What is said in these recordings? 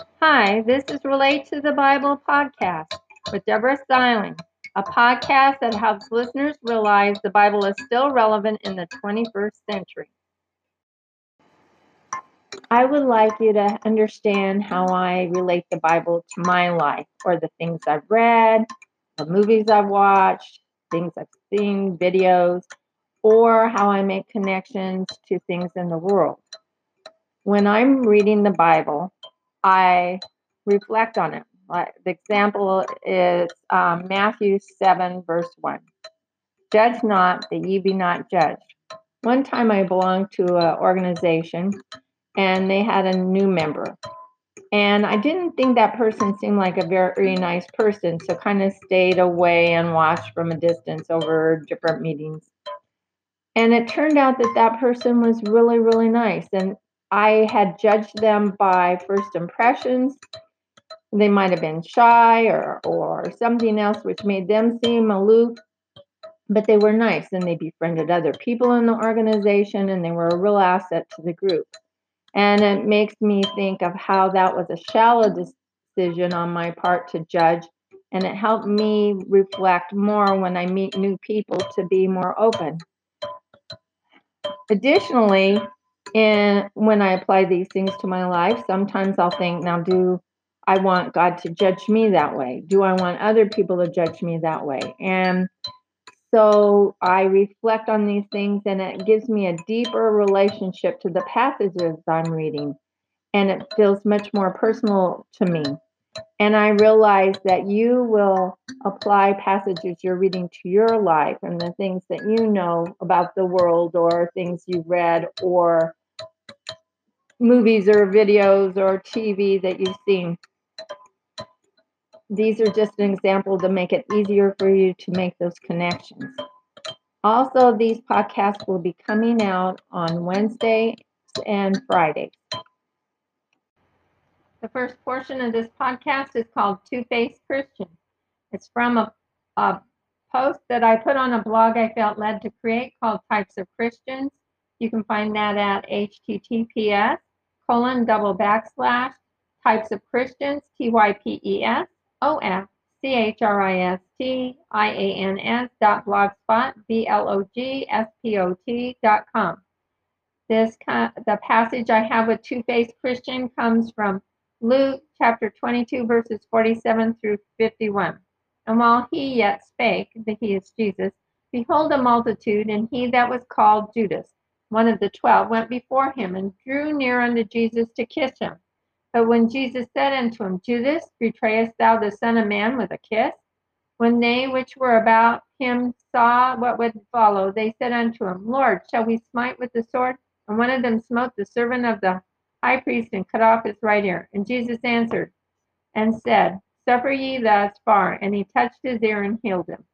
Hi, this is Relate to the Bible podcast with Deborah Styling, a podcast that helps listeners realize the Bible is still relevant in the 21st century. I would like you to understand how I relate the Bible to my life or the things I've read, the movies I've watched, things I've seen, videos, or how I make connections to things in the world. When I'm reading the Bible, I reflect on it. The example is um, Matthew 7, verse 1. Judge not that ye be not judged. One time I belonged to an organization and they had a new member. And I didn't think that person seemed like a very nice person, so kind of stayed away and watched from a distance over different meetings. And it turned out that that person was really, really nice. And I had judged them by first impressions. They might have been shy or, or something else which made them seem aloof, but they were nice and they befriended other people in the organization and they were a real asset to the group. And it makes me think of how that was a shallow decision on my part to judge. And it helped me reflect more when I meet new people to be more open. Additionally, and when I apply these things to my life, sometimes I'll think, now, do I want God to judge me that way? Do I want other people to judge me that way? And so I reflect on these things, and it gives me a deeper relationship to the passages I'm reading, and it feels much more personal to me. And I realize that you will apply passages you're reading to your life and the things that you know about the world or things you've read or movies or videos or TV that you've seen. These are just an example to make it easier for you to make those connections. Also, these podcasts will be coming out on Wednesday and Friday. The first portion of this podcast is called Two Faced Christian. It's from a, a post that I put on a blog I felt led to create called Types of Christians. You can find that at https colon double backslash types of Christians, T Y P E S O F C H R I S T I A N S dot blogspot B L O G S P O T dot com. This the passage I have with two faced Christian comes from Luke chapter 22, verses 47 through 51. And while he yet spake, that he is Jesus, behold, a multitude, and he that was called Judas, one of the twelve, went before him and drew near unto Jesus to kiss him. But when Jesus said unto him, Judas, betrayest thou the Son of Man with a kiss? When they which were about him saw what would follow, they said unto him, Lord, shall we smite with the sword? And one of them smote the servant of the high priest and cut off his right ear. And Jesus answered and said, Suffer ye thus far. And he touched his ear and healed him.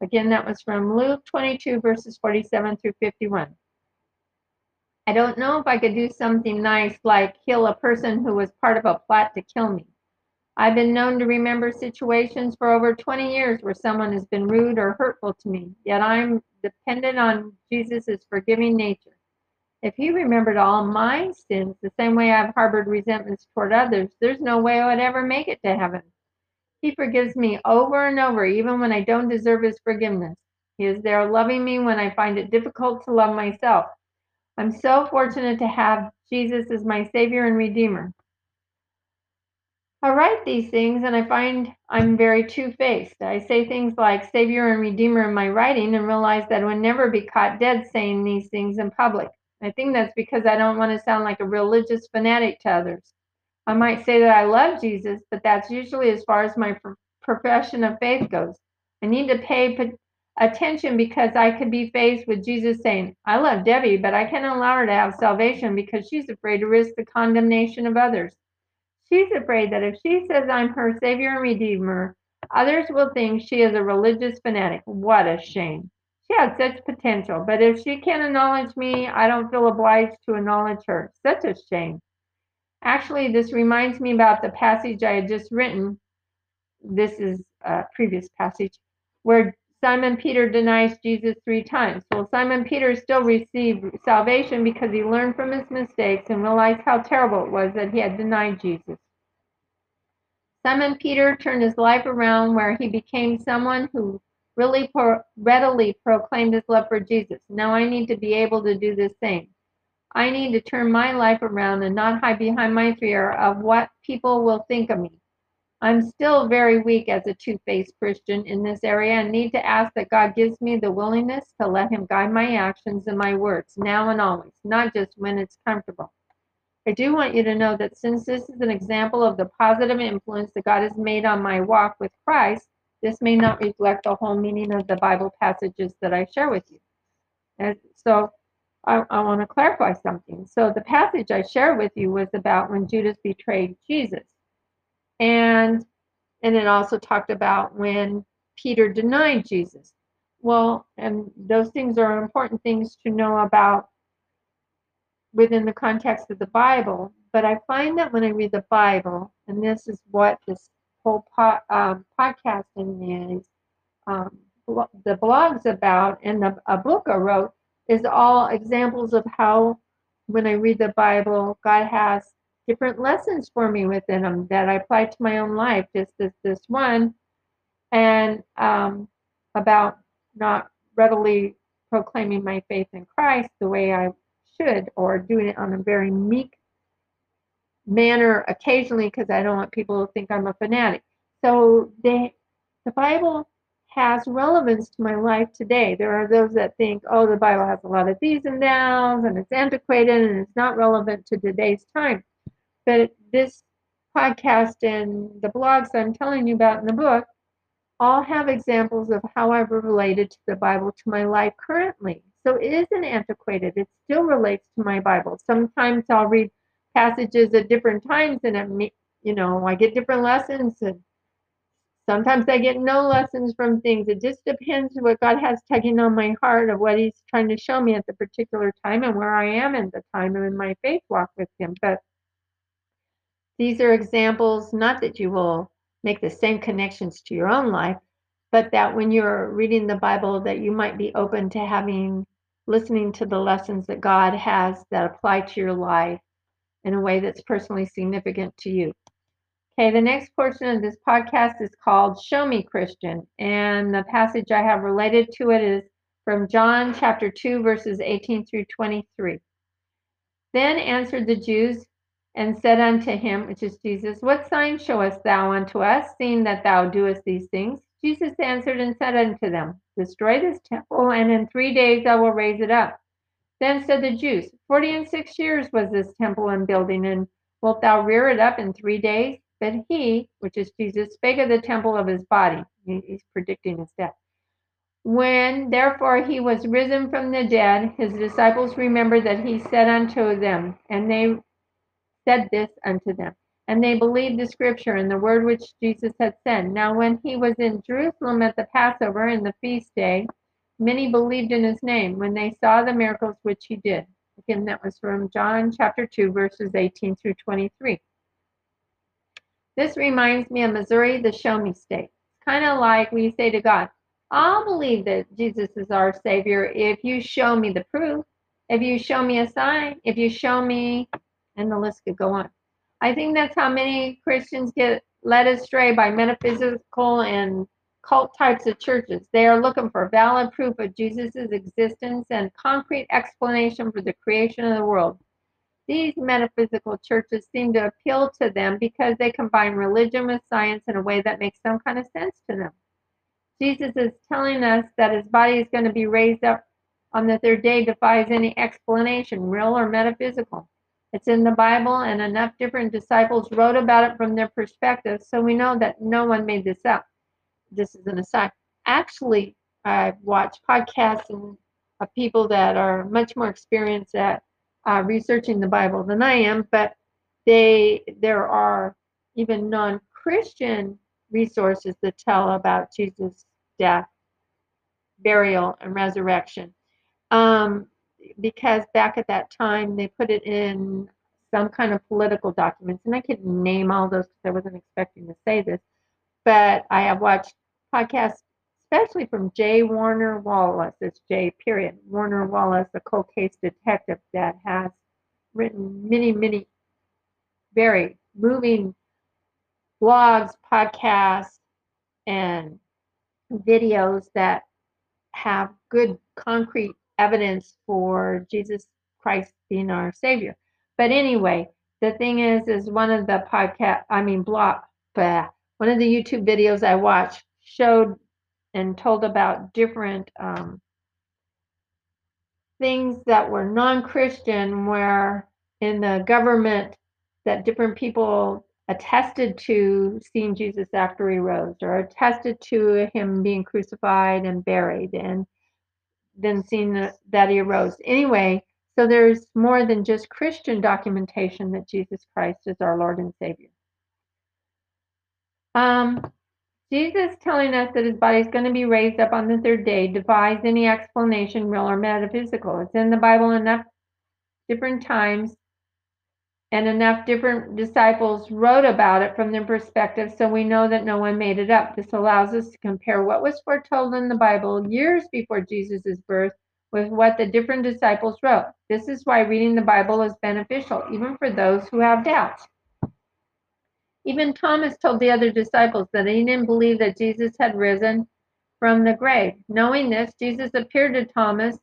Again, that was from Luke 22, verses 47 through 51. I don't know if I could do something nice like kill a person who was part of a plot to kill me. I've been known to remember situations for over 20 years where someone has been rude or hurtful to me, yet I'm dependent on Jesus' forgiving nature. If he remembered all my sins the same way I've harbored resentments toward others, there's no way I would ever make it to heaven. He forgives me over and over, even when I don't deserve his forgiveness. He is there loving me when I find it difficult to love myself. I'm so fortunate to have Jesus as my Savior and Redeemer. I write these things and I find I'm very two faced. I say things like Savior and Redeemer in my writing and realize that I would never be caught dead saying these things in public. I think that's because I don't want to sound like a religious fanatic to others. I might say that I love Jesus, but that's usually as far as my profession of faith goes. I need to pay attention because I could be faced with Jesus saying, I love Debbie, but I can't allow her to have salvation because she's afraid to risk the condemnation of others. She's afraid that if she says I'm her Savior and Redeemer, others will think she is a religious fanatic. What a shame. She has such potential, but if she can't acknowledge me, I don't feel obliged to acknowledge her. Such a shame. Actually, this reminds me about the passage I had just written. This is a previous passage where Simon Peter denies Jesus three times. Well, Simon Peter still received salvation because he learned from his mistakes and realized how terrible it was that he had denied Jesus. Simon Peter turned his life around where he became someone who really pro- readily proclaimed his love for Jesus. Now I need to be able to do the same. I need to turn my life around and not hide behind my fear of what people will think of me. I'm still very weak as a two faced Christian in this area and need to ask that God gives me the willingness to let Him guide my actions and my words now and always, not just when it's comfortable. I do want you to know that since this is an example of the positive influence that God has made on my walk with Christ, this may not reflect the whole meaning of the Bible passages that I share with you. And so I, I want to clarify something. So the passage I shared with you was about when Judas betrayed Jesus. And and it also talked about when Peter denied Jesus. Well, and those things are important things to know about within the context of the Bible. But I find that when I read the Bible, and this is what this whole po- um, podcasting is, um, the blogs about, and the, a book I wrote is all examples of how, when I read the Bible, God has different lessons for me within them that I apply to my own life. Just as this one, and um, about not readily proclaiming my faith in Christ the way I should, or doing it on a very meek manner occasionally because I don't want people to think I'm a fanatic. So they, the Bible has relevance to my life today. There are those that think, oh, the Bible has a lot of these and downs and it's antiquated and it's not relevant to today's time. But this podcast and the blogs I'm telling you about in the book all have examples of how I've related to the Bible to my life currently. So it isn't antiquated. It still relates to my Bible. Sometimes I'll read passages at different times and it, you know, I get different lessons and sometimes I get no lessons from things. It just depends what God has tugging on my heart of what he's trying to show me at the particular time and where I am in the time and in my faith walk with him. But these are examples, not that you will make the same connections to your own life, but that when you're reading the Bible, that you might be open to having listening to the lessons that God has that apply to your life in a way that's personally significant to you. Okay, the next portion of this podcast is called Show Me Christian, and the passage I have related to it is from John chapter 2, verses 18 through 23. Then answered the Jews and said unto him, which is Jesus, What sign showest thou unto us, seeing that thou doest these things? Jesus answered and said unto them, Destroy this temple, and in three days I will raise it up. Then said the Jews, Forty and six years was this temple in building, and wilt thou rear it up in three days? But he, which is Jesus, spake of the temple of his body. He's predicting his death. When therefore he was risen from the dead, his disciples remembered that he said unto them, and they said this unto them. And they believed the scripture and the word which Jesus had said. Now, when he was in Jerusalem at the Passover and the feast day, many believed in his name when they saw the miracles which he did. Again, that was from John chapter 2, verses 18 through 23. This reminds me of Missouri, the show me state. It's kind of like we say to God, I'll believe that Jesus is our Savior if you show me the proof, if you show me a sign, if you show me and the list could go on. I think that's how many Christians get led astray by metaphysical and cult types of churches. They are looking for valid proof of Jesus' existence and concrete explanation for the creation of the world. These metaphysical churches seem to appeal to them because they combine religion with science in a way that makes some kind of sense to them. Jesus is telling us that his body is going to be raised up on the third day defies any explanation, real or metaphysical. It's in the Bible, and enough different disciples wrote about it from their perspective, so we know that no one made this up. This is an aside. Actually, I've watched podcasts of people that are much more experienced at uh, researching the Bible than I am, but they there are even non-Christian resources that tell about Jesus' death, burial, and resurrection. Um, because back at that time they put it in some kind of political documents, and I could name all those because I wasn't expecting to say this, but I have watched podcasts, especially from Jay Warner Wallace. It's J. Period. Warner Wallace, a cold case detective that has written many, many very moving blogs, podcasts, and videos that have good concrete evidence for Jesus Christ being our Savior. But anyway, the thing is, is one of the podcast, I mean, blog, bah, one of the YouTube videos I watched showed and told about different um, things that were non-Christian, where in the government that different people attested to seeing Jesus after he rose, or attested to him being crucified and buried, and then seeing that he arose. Anyway, so there's more than just Christian documentation that Jesus Christ is our Lord and Savior. Um, Jesus telling us that his body is going to be raised up on the third day defies any explanation, real or metaphysical. It's in the Bible enough different times and enough different disciples wrote about it from their perspective so we know that no one made it up. This allows us to compare what was foretold in the Bible years before Jesus' birth with what the different disciples wrote. This is why reading the Bible is beneficial, even for those who have doubts. Even Thomas told the other disciples that he didn't believe that Jesus had risen from the grave. Knowing this, Jesus appeared to Thomas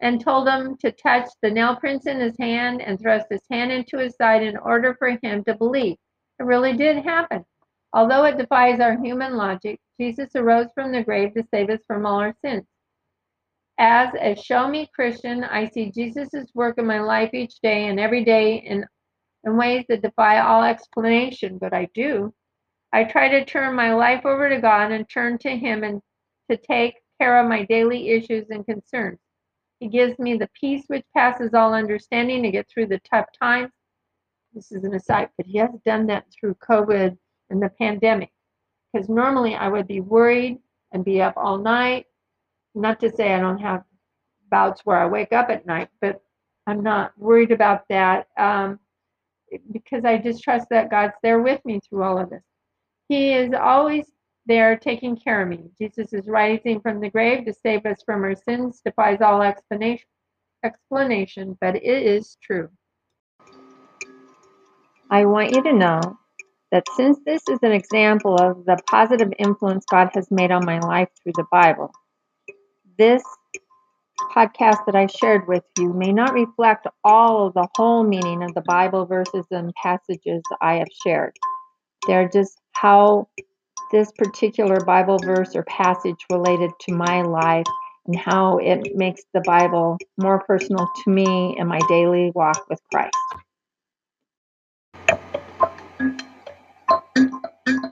and told him to touch the nail prints in his hand and thrust his hand into his side in order for him to believe. It really did happen. Although it defies our human logic, Jesus arose from the grave to save us from all our sins. As a show me Christian, I see Jesus' work in my life each day and every day in, in ways that defy all explanation, but I do. I try to turn my life over to God and turn to Him and to take care of my daily issues and concerns. He gives me the peace which passes all understanding to get through the tough times. This is an aside, but he has done that through COVID and the pandemic. Because normally I would be worried and be up all night. Not to say I don't have bouts where I wake up at night, but I'm not worried about that um, because I just trust that God's there with me through all of this. He is always there taking care of me. Jesus is rising from the grave to save us from our sins, defies all explanation, explanation, but it is true. I want you to know that since this is an example of the positive influence God has made on my life through the Bible, this podcast that I shared with you may not reflect all of the whole meaning of the Bible verses and passages I have shared. They're just how this particular Bible verse or passage related to my life and how it makes the Bible more personal to me in my daily walk with Christ.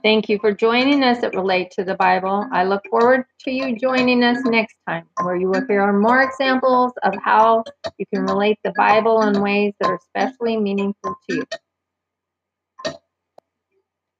Thank you for joining us at Relate to the Bible. I look forward to you joining us next time, where you will hear more examples of how you can relate the Bible in ways that are especially meaningful to you.